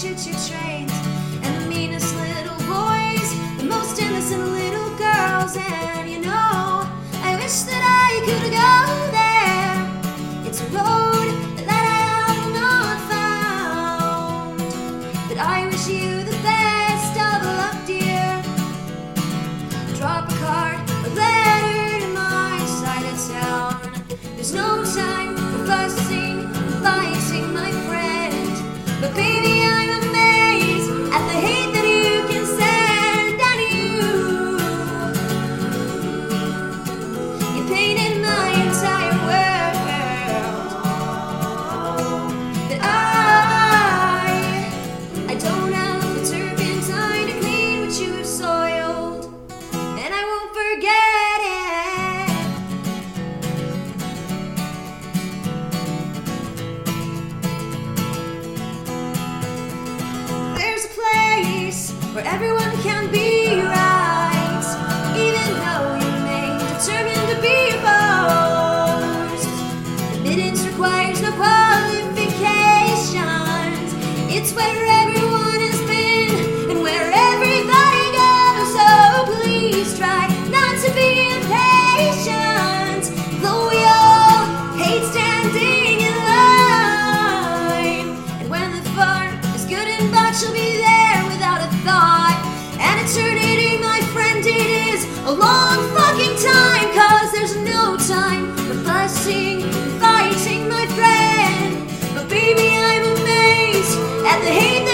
choo choo trains. And the meanest little boys, the most innocent little girls. And you know, I wish that I could go there. It's a road that I have not found. But I wish you the best of luck, dear. Drop a card or letter to my side of town. There's no time where everyone can be It's at the hate